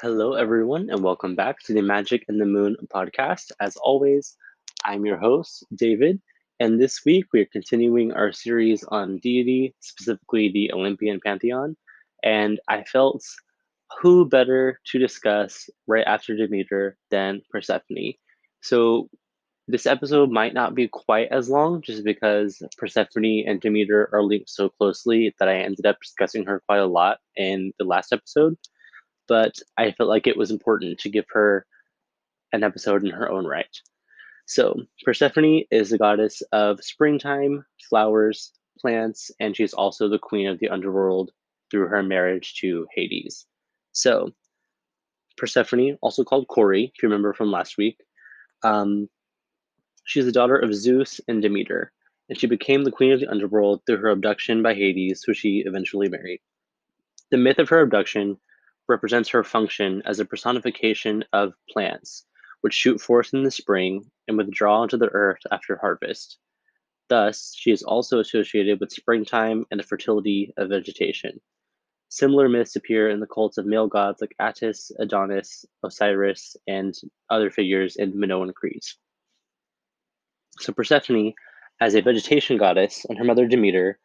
Hello, everyone, and welcome back to the Magic and the Moon podcast. As always, I'm your host, David, and this week we are continuing our series on deity, specifically the Olympian pantheon. And I felt who better to discuss right after Demeter than Persephone. So this episode might not be quite as long just because Persephone and Demeter are linked so closely that I ended up discussing her quite a lot in the last episode but I felt like it was important to give her an episode in her own right. So, Persephone is the goddess of springtime, flowers, plants, and she's also the queen of the underworld through her marriage to Hades. So, Persephone, also called Kore, if you remember from last week, um, she's the daughter of Zeus and Demeter, and she became the queen of the underworld through her abduction by Hades, who she eventually married. The myth of her abduction represents her function as a personification of plants, which shoot forth in the spring and withdraw into the earth after harvest. Thus, she is also associated with springtime and the fertility of vegetation. Similar myths appear in the cults of male gods like Attis, Adonis, Osiris, and other figures in Minoan Crete. So, Persephone, as a vegetation goddess, and her mother Demeter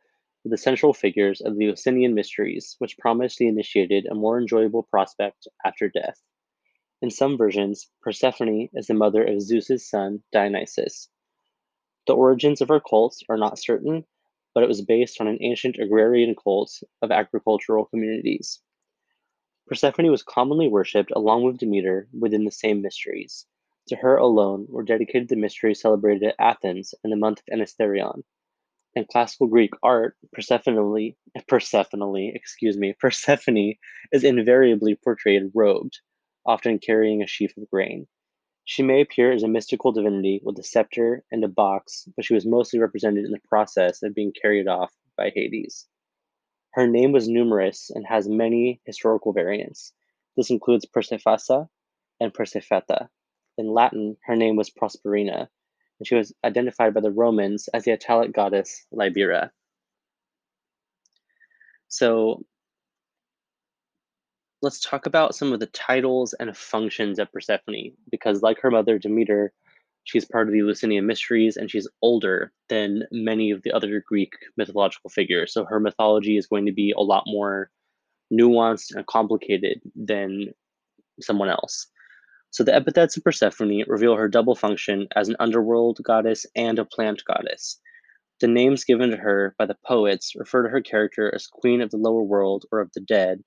the central figures of the Eleusinian mysteries, which promised the initiated a more enjoyable prospect after death. In some versions, Persephone is the mother of Zeus's son, Dionysus. The origins of her cult are not certain, but it was based on an ancient agrarian cult of agricultural communities. Persephone was commonly worshipped along with Demeter within the same mysteries. To her alone were dedicated the mysteries celebrated at Athens in the month of Anthesterion, in classical Greek art, Persephone, Persephone, excuse me, Persephone is invariably portrayed robed, often carrying a sheaf of grain. She may appear as a mystical divinity with a scepter and a box, but she was mostly represented in the process of being carried off by Hades. Her name was numerous and has many historical variants. This includes Persephassa and Persepheta. In Latin, her name was Prosperina, and she was identified by the Romans as the Italic goddess Libera. So let's talk about some of the titles and functions of Persephone, because like her mother Demeter, she's part of the Eleusinian mysteries and she's older than many of the other Greek mythological figures. So her mythology is going to be a lot more nuanced and complicated than someone else. So the epithets of Persephone reveal her double function as an underworld goddess and a plant goddess. The names given to her by the poets refer to her character as queen of the lower world or of the dead,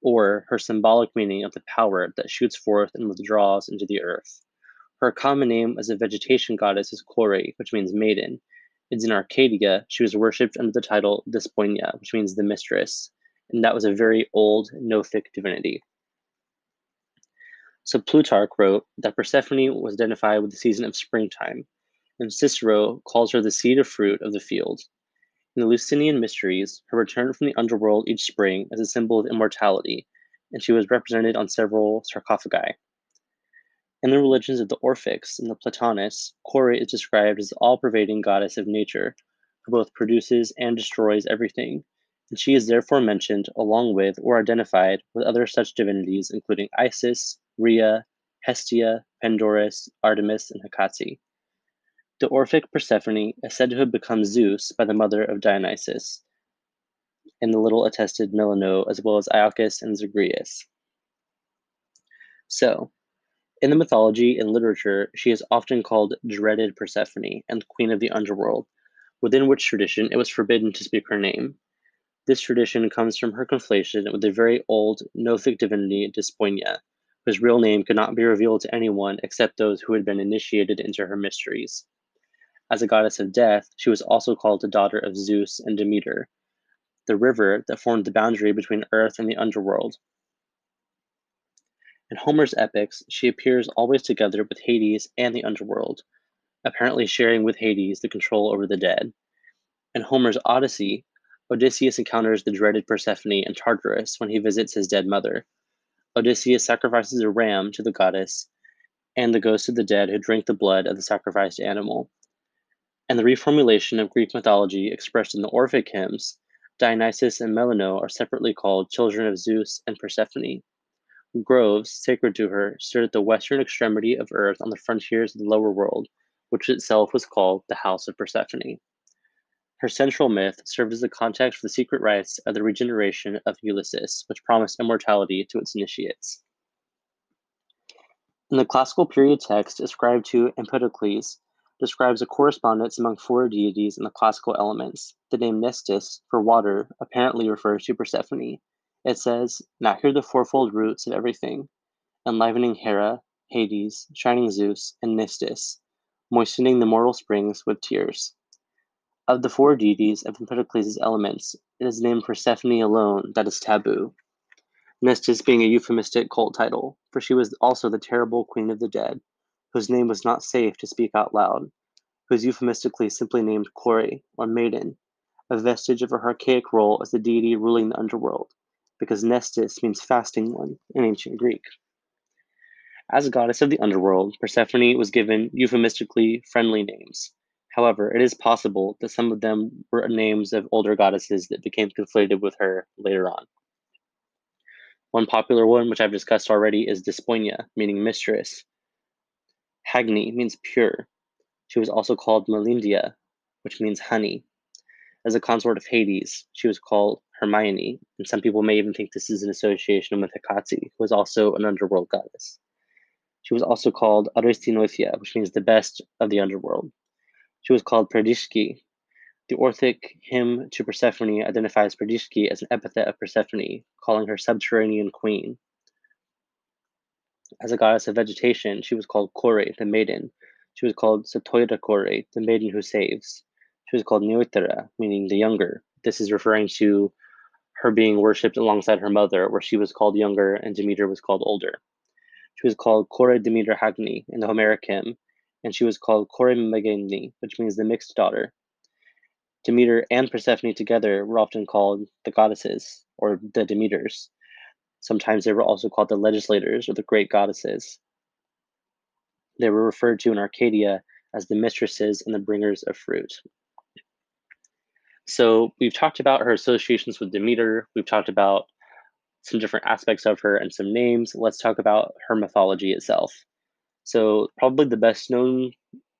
or her symbolic meaning of the power that shoots forth and withdraws into the earth. Her common name as a vegetation goddess is Kore, which means maiden. It's in Arcadia, she was worshipped under the title Despoina, which means the mistress, and that was a very old chthonic divinity. So Plutarch wrote that Persephone was identified with the season of springtime, and Cicero calls her the seed of fruit of the field. In the Eleusinian mysteries, her return from the underworld each spring is a symbol of immortality, and she was represented on several sarcophagi. In the religions of the Orphics and the Platonists, Kore is described as the all pervading goddess of nature, who both produces and destroys everything, and she is therefore mentioned along with or identified with other such divinities, including Isis, Rhea, Hestia, Pandorus, Artemis, and Hecate. The Orphic Persephone is said to have become Zeus by the mother of Dionysus, and the little attested Melano, as well as Iolcus and Zagreus. So, in the mythology and literature, she is often called Dreaded Persephone and Queen of the Underworld, within which tradition it was forbidden to speak her name. This tradition comes from her conflation with the very old chthonic divinity Despoina, whose real name could not be revealed to anyone except those who had been initiated into her mysteries. As a goddess of death, she was also called the daughter of Zeus and Demeter, the river that formed the boundary between earth and the underworld. In Homer's epics, she appears always together with Hades and the underworld, apparently sharing with Hades the control over the dead. In Homer's Odyssey, Odysseus encounters the dreaded Persephone in Tartarus when he visits his dead mother. Odysseus sacrifices a ram to the goddess and the ghosts of the dead who drink the blood of the sacrificed animal. And the reformulation of Greek mythology expressed in the Orphic hymns, Dionysus and Melano are separately called children of Zeus and Persephone. Groves, sacred to her, stood at the western extremity of earth on the frontiers of the lower world, which itself was called the House of Persephone. Her central myth served as the context for the secret rites of the regeneration of Eleusis, which promised immortality to its initiates. In the classical period text ascribed to Empedocles, describes a correspondence among four deities in the classical elements. The name Nestis, for water, apparently refers to Persephone. It says, Now hear the fourfold roots of everything, enlivening Hera, Hades, shining Zeus, and Nestis, moistening the mortal springs with tears. Of the four deities of Empedocles' elements, it is named Persephone alone that is taboo. Nestis being a euphemistic cult title, for she was also the terrible queen of the dead, whose name was not safe to speak out loud, who is euphemistically simply named Kore, or maiden, a vestige of her archaic role as the deity ruling the underworld, because Nestis means fasting one in ancient Greek. As a goddess of the underworld, Persephone was given euphemistically friendly names, However, it is possible that some of them were names of older goddesses that became conflated with her later on. One popular one, which I've discussed already, is Despoina, meaning mistress. Hagni means pure. She was also called Melindia, which means honey. As a consort of Hades, she was called Hermione, and some people may even think this is an association with Hecate, who was also an underworld goddess. She was also called Aristinoithia, which means the best of the underworld. She was called Perdishki. The Orphic hymn to Persephone identifies Perdishki as an epithet of Persephone, calling her subterranean queen. As a goddess of vegetation, she was called Kore, the maiden. She was called Satoira Kore, the maiden who saves. She was called Neothera, meaning the younger. This is referring to her being worshipped alongside her mother, where she was called younger and Demeter was called older. She was called Kore Demeter Hagni in the Homeric hymn, and she was called Korimagene, which means the mixed daughter. Demeter and Persephone together were often called the goddesses, or the Demeters. Sometimes they were also called the legislators or the great goddesses. They were referred to in Arcadia as the mistresses and the bringers of fruit. So we've talked about her associations with Demeter, we've talked about some different aspects of her and some names. Let's talk about her mythology itself. So, probably the best known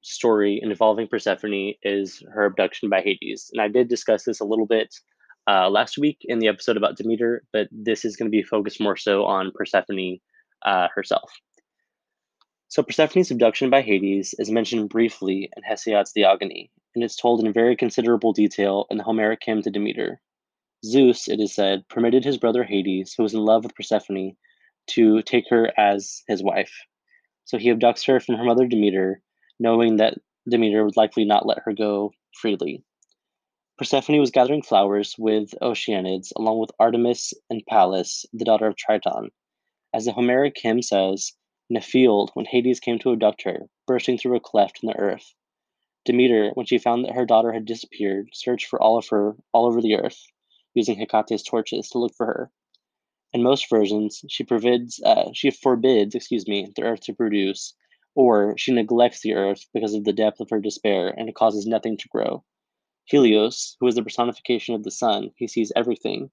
story involving Persephone is her abduction by Hades. And I did discuss this a little bit uh, last week in the episode about Demeter, but this is going to be focused more so on Persephone uh, herself. So, Persephone's abduction by Hades is mentioned briefly in Hesiod's Theogony, and it's told in very considerable detail in the Homeric hymn to Demeter. Zeus, it is said, permitted his brother Hades, who was in love with Persephone, to take her as his wife. So he abducts her from her mother Demeter, knowing that Demeter would likely not let her go freely. Persephone was gathering flowers with Oceanids, along with Artemis and Pallas, the daughter of Triton. As the Homeric hymn says, in a field, when Hades came to abduct her, bursting through a cleft in the earth. Demeter, when she found that her daughter had disappeared, searched for all of her all over the earth, using Hecate's torches to look for her. In most versions, she forbids, uh, she forbids, excuse me, the earth to produce, or she neglects the earth because of the depth of her despair and it causes nothing to grow. Helios, who is the personification of the sun, he sees everything.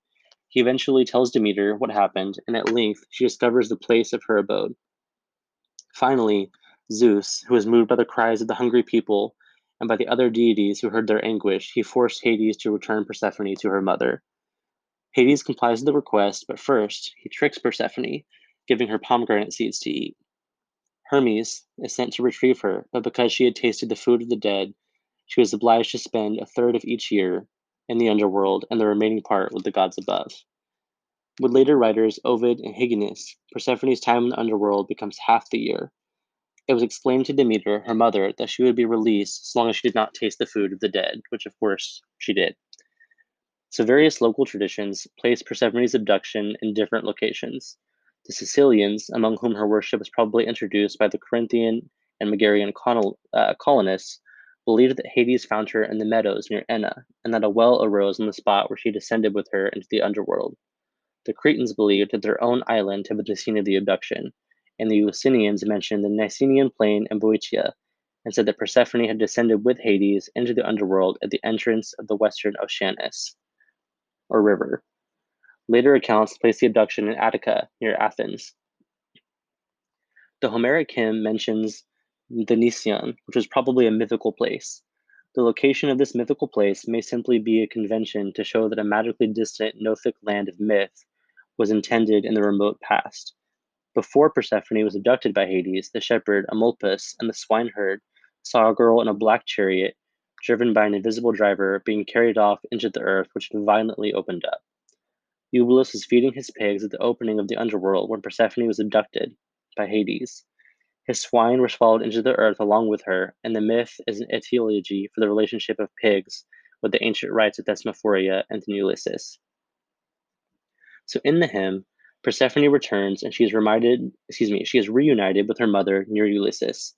He eventually tells Demeter what happened, and at length she discovers the place of her abode. Finally, Zeus, who was moved by the cries of the hungry people and by the other deities who heard their anguish, he forced Hades to return Persephone to her mother. Hades complies with the request, but first, he tricks Persephone, giving her pomegranate seeds to eat. Hermes is sent to retrieve her, but because she had tasted the food of the dead, she was obliged to spend a third of each year in the underworld and the remaining part with the gods above. With later writers Ovid and Hyginus, Persephone's time in the underworld becomes half the year. It was explained to Demeter, her mother, that she would be released as long as she did not taste the food of the dead, which of course she did. So various local traditions place Persephone's abduction in different locations. The Sicilians, among whom her worship was probably introduced by the Corinthian and Megarian uh, colonists, believed that Hades found her in the meadows near Enna, and that a well arose on the spot where she descended with her into the underworld. The Cretans believed that their own island had been the scene of the abduction, and the Eleusinians mentioned the Nicenian plain in Boeotia, and said that Persephone had descended with Hades into the underworld at the entrance of the western Oceanus or river. Later accounts place the abduction in Attica, near Athens. The Homeric hymn mentions the Nision, which was probably a mythical place. The location of this mythical place may simply be a convention to show that a magically distant chthonic land of myth was intended in the remote past. Before Persephone was abducted by Hades, the shepherd Eumolpus and the swineherd saw a girl in a black chariot, driven by an invisible driver, being carried off into the earth, which violently opened up. Eubulus was feeding his pigs at the opening of the underworld when Persephone was abducted by Hades. His swine were swallowed into the earth along with her, and the myth is an etiology for the relationship of pigs with the ancient rites of Thesmophoria and the Eleusis. So in the hymn, Persephone returns and she is reminded, excuse me, she is reunited with her mother near Eleusis.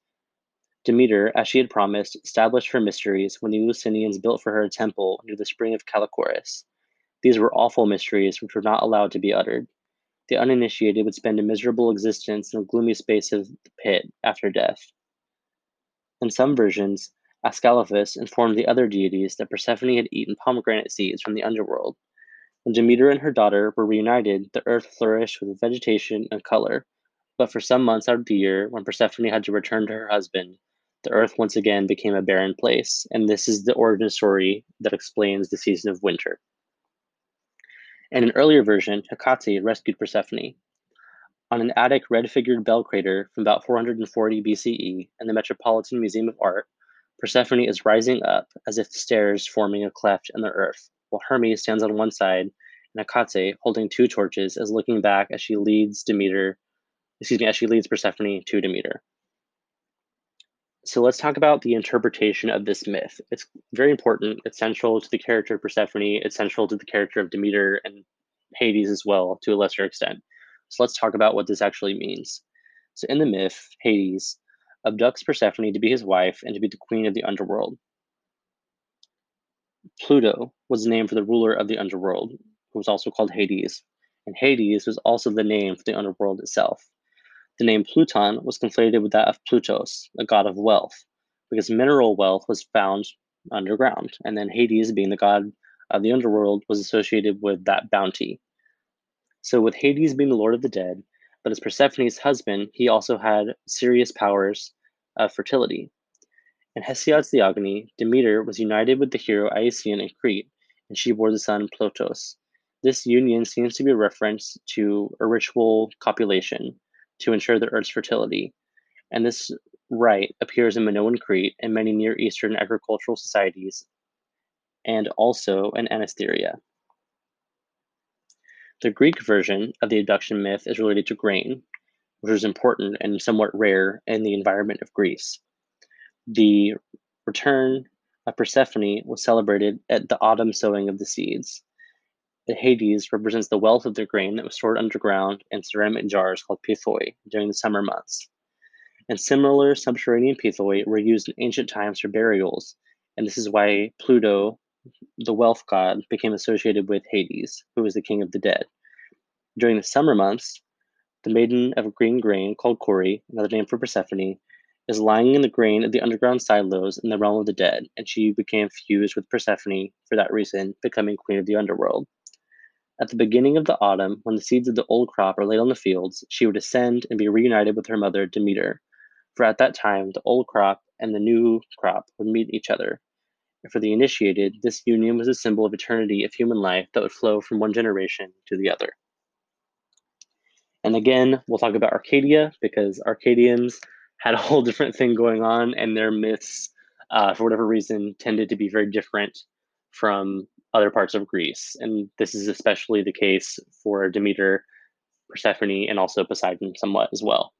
Demeter, as she had promised, established her mysteries when the Eleusinians built for her a temple near the spring of Callichorus. These were awful mysteries which were not allowed to be uttered. The uninitiated would spend a miserable existence in a gloomy space of the pit after death. In some versions, Ascalaphus informed the other deities that Persephone had eaten pomegranate seeds from the underworld. When Demeter and her daughter were reunited, the earth flourished with vegetation and color. But for some months out of the year, when Persephone had to return to her husband, the earth once again became a barren place, and this is the origin story that explains the season of winter. In an earlier version, Hecate rescued Persephone. On an Attic red figured bell krater from about 440 BCE in the Metropolitan Museum of Art, Persephone is rising up as if the stairs forming a cleft in the earth, while Hermes stands on one side and Hecate, holding two torches, is looking back as she leads Demeter, excuse me, as she leads Persephone to Demeter. So let's talk about the interpretation of this myth. It's very important. It's central to the character of Persephone. It's central to the character of Demeter and Hades as well, to a lesser extent. So let's talk about what this actually means. So in the myth, Hades abducts Persephone to be his wife and to be the queen of the underworld. Pluto was named for the ruler of the underworld, who was also called Hades, and Hades was also the name for the underworld itself. The name Pluton was conflated with that of Plutos, a god of wealth, because mineral wealth was found underground, and then Hades, being the god of the underworld, was associated with that bounty. So, with Hades being the lord of the dead, but as Persephone's husband, he also had serious powers of fertility. In Hesiod's Theogony, Demeter was united with the hero Iasion in Crete, and she bore the son Plotos. This union seems to be a reference to a ritual copulation, to ensure the Earth's fertility, and this rite appears in Minoan Crete and many Near Eastern agricultural societies, and also in Anthesteria. The Greek version of the abduction myth is related to grain, which was important and somewhat rare in the environment of Greece. The return of Persephone was celebrated at the autumn sowing of the seeds, the Hades represents the wealth of the grain that was stored underground in ceramic jars called pithoi during the summer months. And similar subterranean pithoi were used in ancient times for burials, and this is why Pluto, the wealth god, became associated with Hades, who was the king of the dead. During the summer months, the maiden of green grain, called Kore, another name for Persephone, is lying in the grain of the underground silos in the realm of the dead, and she became fused with Persephone for that reason, becoming queen of the underworld. At the beginning of the autumn, when the seeds of the old crop are laid on the fields, she would ascend and be reunited with her mother Demeter, for at that time the old crop and the new crop would meet each other. And for the initiated, this union was a symbol of eternity of human life that would flow from one generation to the other. And again, we'll talk about Arcadia because Arcadians had a whole different thing going on, and their myths, uh, for whatever reason, tended to be very different from other parts of Greece. And this is especially the case for Demeter, Persephone, and also Poseidon somewhat as well.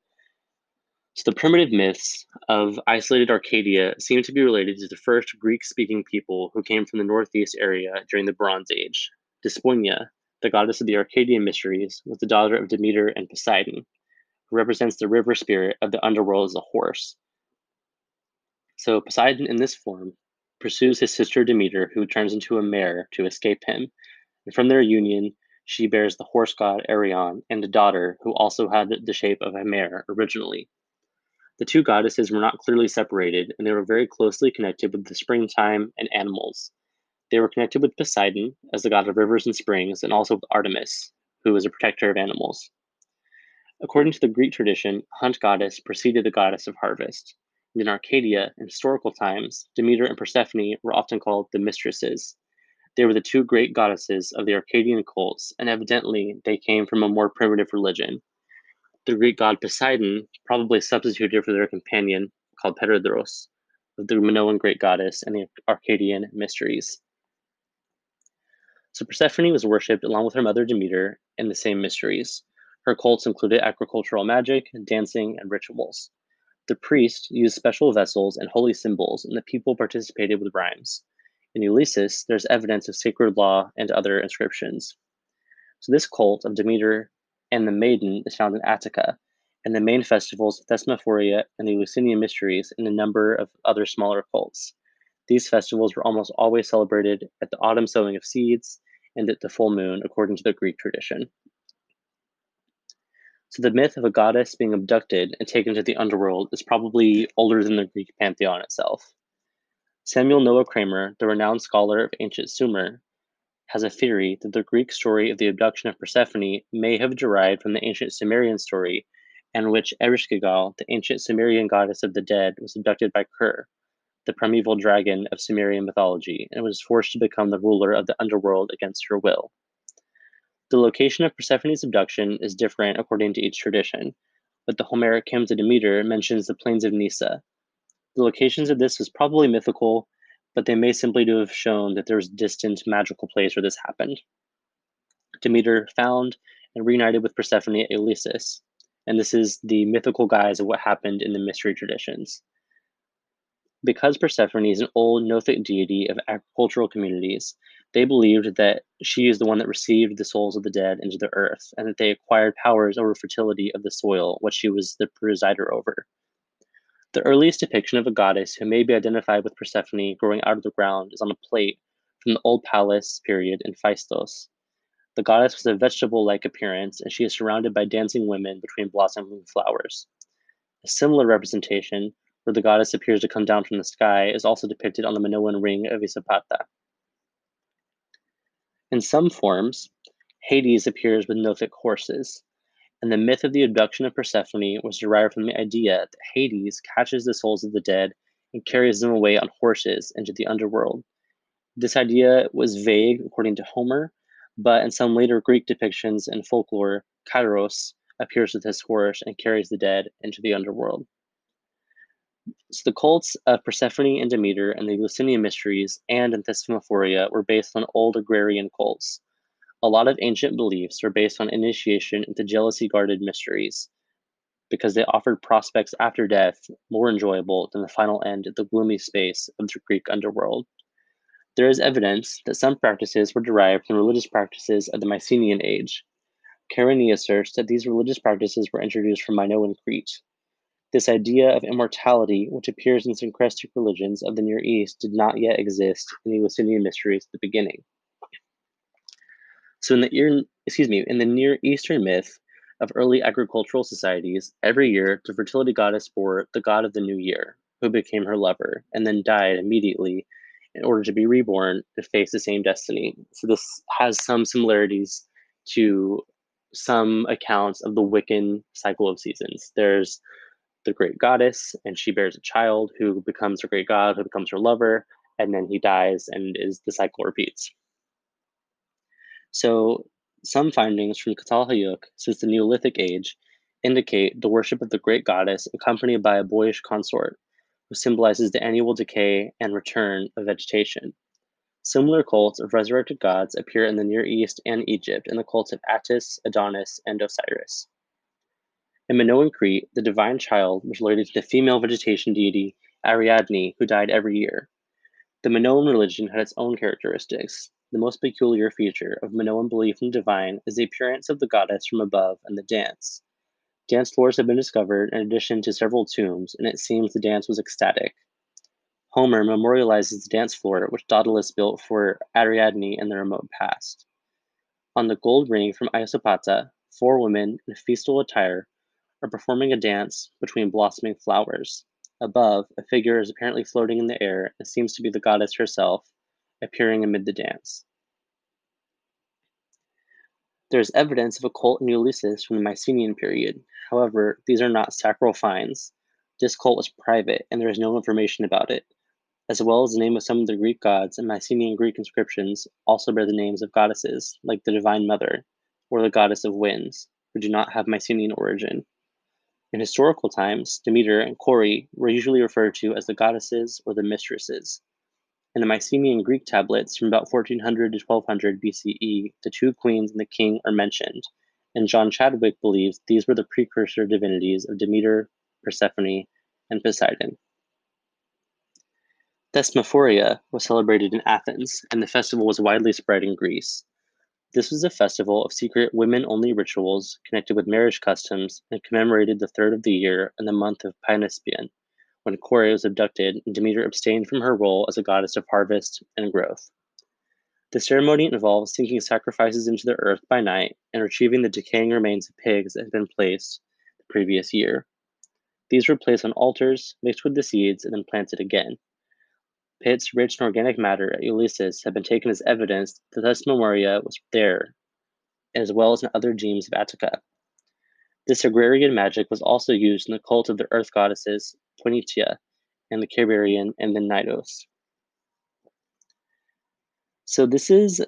So the primitive myths of isolated Arcadia seem to be related to the first Greek speaking people who came from the northeast area during the Bronze Age. Despoina, the goddess of the Arcadian mysteries, was the daughter of Demeter and Poseidon, who represents the river spirit of the underworld as a horse. So Poseidon in this form pursues his sister Demeter, who turns into a mare to escape him. And from their union, she bears the horse god Arion and a daughter who also had the shape of a mare originally. The two goddesses were not clearly separated, and they were very closely connected with the springtime and animals. They were connected with Poseidon as the god of rivers and springs, and also with Artemis, who was a protector of animals. According to the Greek tradition, hunt goddess preceded the goddess of harvest. In Arcadia, in historical times, Demeter and Persephone were often called the mistresses. They were the two great goddesses of the Arcadian cults, and evidently they came from a more primitive religion. The Greek god Poseidon probably substituted for their companion, called Paredros, of the Minoan great goddess and the Arcadian mysteries. So Persephone was worshipped along with her mother Demeter in the same mysteries. Her cults included agricultural magic, dancing, and rituals. The priest used special vessels and holy symbols, and the people participated with rhymes. In Eleusis, there's evidence of sacred law and other inscriptions. So, this cult of Demeter and the Maiden is found in Attica, and the main festivals Thesmophoria and the Eleusinian Mysteries, and a number of other smaller cults. These festivals were almost always celebrated at the autumn sowing of seeds and at the full moon, according to the Greek tradition. So the myth of a goddess being abducted and taken to the underworld is probably older than the Greek pantheon itself. Samuel Noah Kramer, the renowned scholar of ancient Sumer, has a theory that the Greek story of the abduction of Persephone may have derived from the ancient Sumerian story, in which Ereshkigal, the ancient Sumerian goddess of the dead, was abducted by Kur, the primeval dragon of Sumerian mythology, and was forced to become the ruler of the underworld against her will. The location of Persephone's abduction is different according to each tradition, but the Homeric hymn to Demeter mentions the plains of Nisa. The locations of this was probably mythical, but they may simply have shown that there was a distant magical place where this happened. Demeter found and reunited with Persephone at Eleusis, and this is the mythical guise of what happened in the mystery traditions. Because Persephone is an old chthonic deity of agricultural communities, they believed that she is the one that received the souls of the dead into the earth, and that they acquired powers over fertility of the soil, which she was the presider over. The earliest depiction of a goddess who may be identified with Persephone growing out of the ground is on a plate from the Old Palace period in Phaistos. The goddess was a vegetable like appearance, and she is surrounded by dancing women between blossoming flowers. A similar representation where the goddess appears to come down from the sky, is also depicted on the Minoan ring of Isopata. In some forms, Hades appears with chthonic horses, and the myth of the abduction of Persephone was derived from the idea that Hades catches the souls of the dead and carries them away on horses into the underworld. This idea was vague according to Homer, but in some later Greek depictions and folklore, Charos appears with his horse and carries the dead into the underworld. So the cults of Persephone and Demeter and the Eleusinian mysteries and in Thesmophoria were based on old agrarian cults. A lot of ancient beliefs were based on initiation into jealousy guarded mysteries because they offered prospects after death more enjoyable than the final end of the gloomy space of the Greek underworld. There is evidence that some practices were derived from religious practices of the Mycenaean age. Kerényi asserts that these religious practices were introduced from Minoan Crete, this idea of immortality, which appears in syncretic religions of the Near East, did not yet exist in the Eleusinian mysteries at the beginning. So, in the excuse me, in the Near Eastern myth of early agricultural societies, every year the fertility goddess bore the god of the new year, who became her lover, and then died immediately in order to be reborn to face the same destiny. So, this has some similarities to some accounts of the Wiccan cycle of seasons. There's the great goddess, and she bears a child who becomes her great god, who becomes her lover, and then he dies, and is the cycle repeats. So, some findings from Çatalhöyük since the Neolithic age indicate the worship of the great goddess accompanied by a boyish consort, who symbolizes the annual decay and return of vegetation. Similar cults of resurrected gods appear in the Near East and Egypt in the cults of Attis, Adonis, and Osiris. In Minoan Crete, the divine child was related to the female vegetation deity Ariadne, who died every year. The Minoan religion had its own characteristics. The most peculiar feature of Minoan belief in the divine is the appearance of the goddess from above and the dance. Dance floors have been discovered in addition to several tombs, and it seems the dance was ecstatic. Homer memorializes the dance floor which Daedalus built for Ariadne in the remote past. On the gold ring from Isopata, four women in festal attire are performing a dance between blossoming flowers. Above, a figure is apparently floating in the air and seems to be the goddess herself, appearing amid the dance. There's evidence of a cult in Eleusis from the Mycenaean period. However, these are not sacral finds. This cult was private, and there is no information about it, as well as the name of some of the Greek gods and Mycenaean Greek inscriptions also bear the names of goddesses, like the Divine Mother or the Goddess of Winds, who do not have Mycenaean origin. In historical times, Demeter and Kore were usually referred to as the goddesses or the mistresses. In the Mycenaean Greek tablets from about 1400 to 1200 BCE, the two queens and the king are mentioned, and John Chadwick believes these were the precursor divinities of Demeter, Persephone, and Poseidon. Thesmophoria was celebrated in Athens, and the festival was widely spread in Greece. This was a festival of secret women only rituals connected with marriage customs and commemorated the third of the year in the month of Pyanepsion, when Kore was abducted and Demeter abstained from her role as a goddess of harvest and growth. The ceremony involves sinking sacrifices into the earth by night and retrieving the decaying remains of pigs that had been placed the previous year. These were placed on altars, mixed with the seeds, and then planted again. Pits rich in organic matter at Eleusis have been taken as evidence that Thesmophoria was there, as well as in other gems of Attica. This agrarian magic was also used in the cult of the earth goddesses Phoenicia and the Ciberian and the Knidos. So this is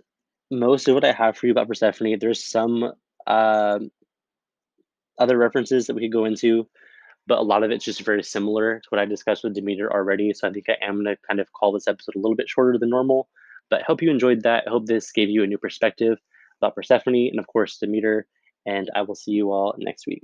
most of what I have for you about Persephone. There's some uh, other references that we could go into, but a lot of it's just very similar to what I discussed with Demeter already. So I think I am going to kind of call this episode a little bit shorter than normal. But hope you enjoyed that. Hope this gave you a new perspective about Persephone and, of course, Demeter and I will see you all next week.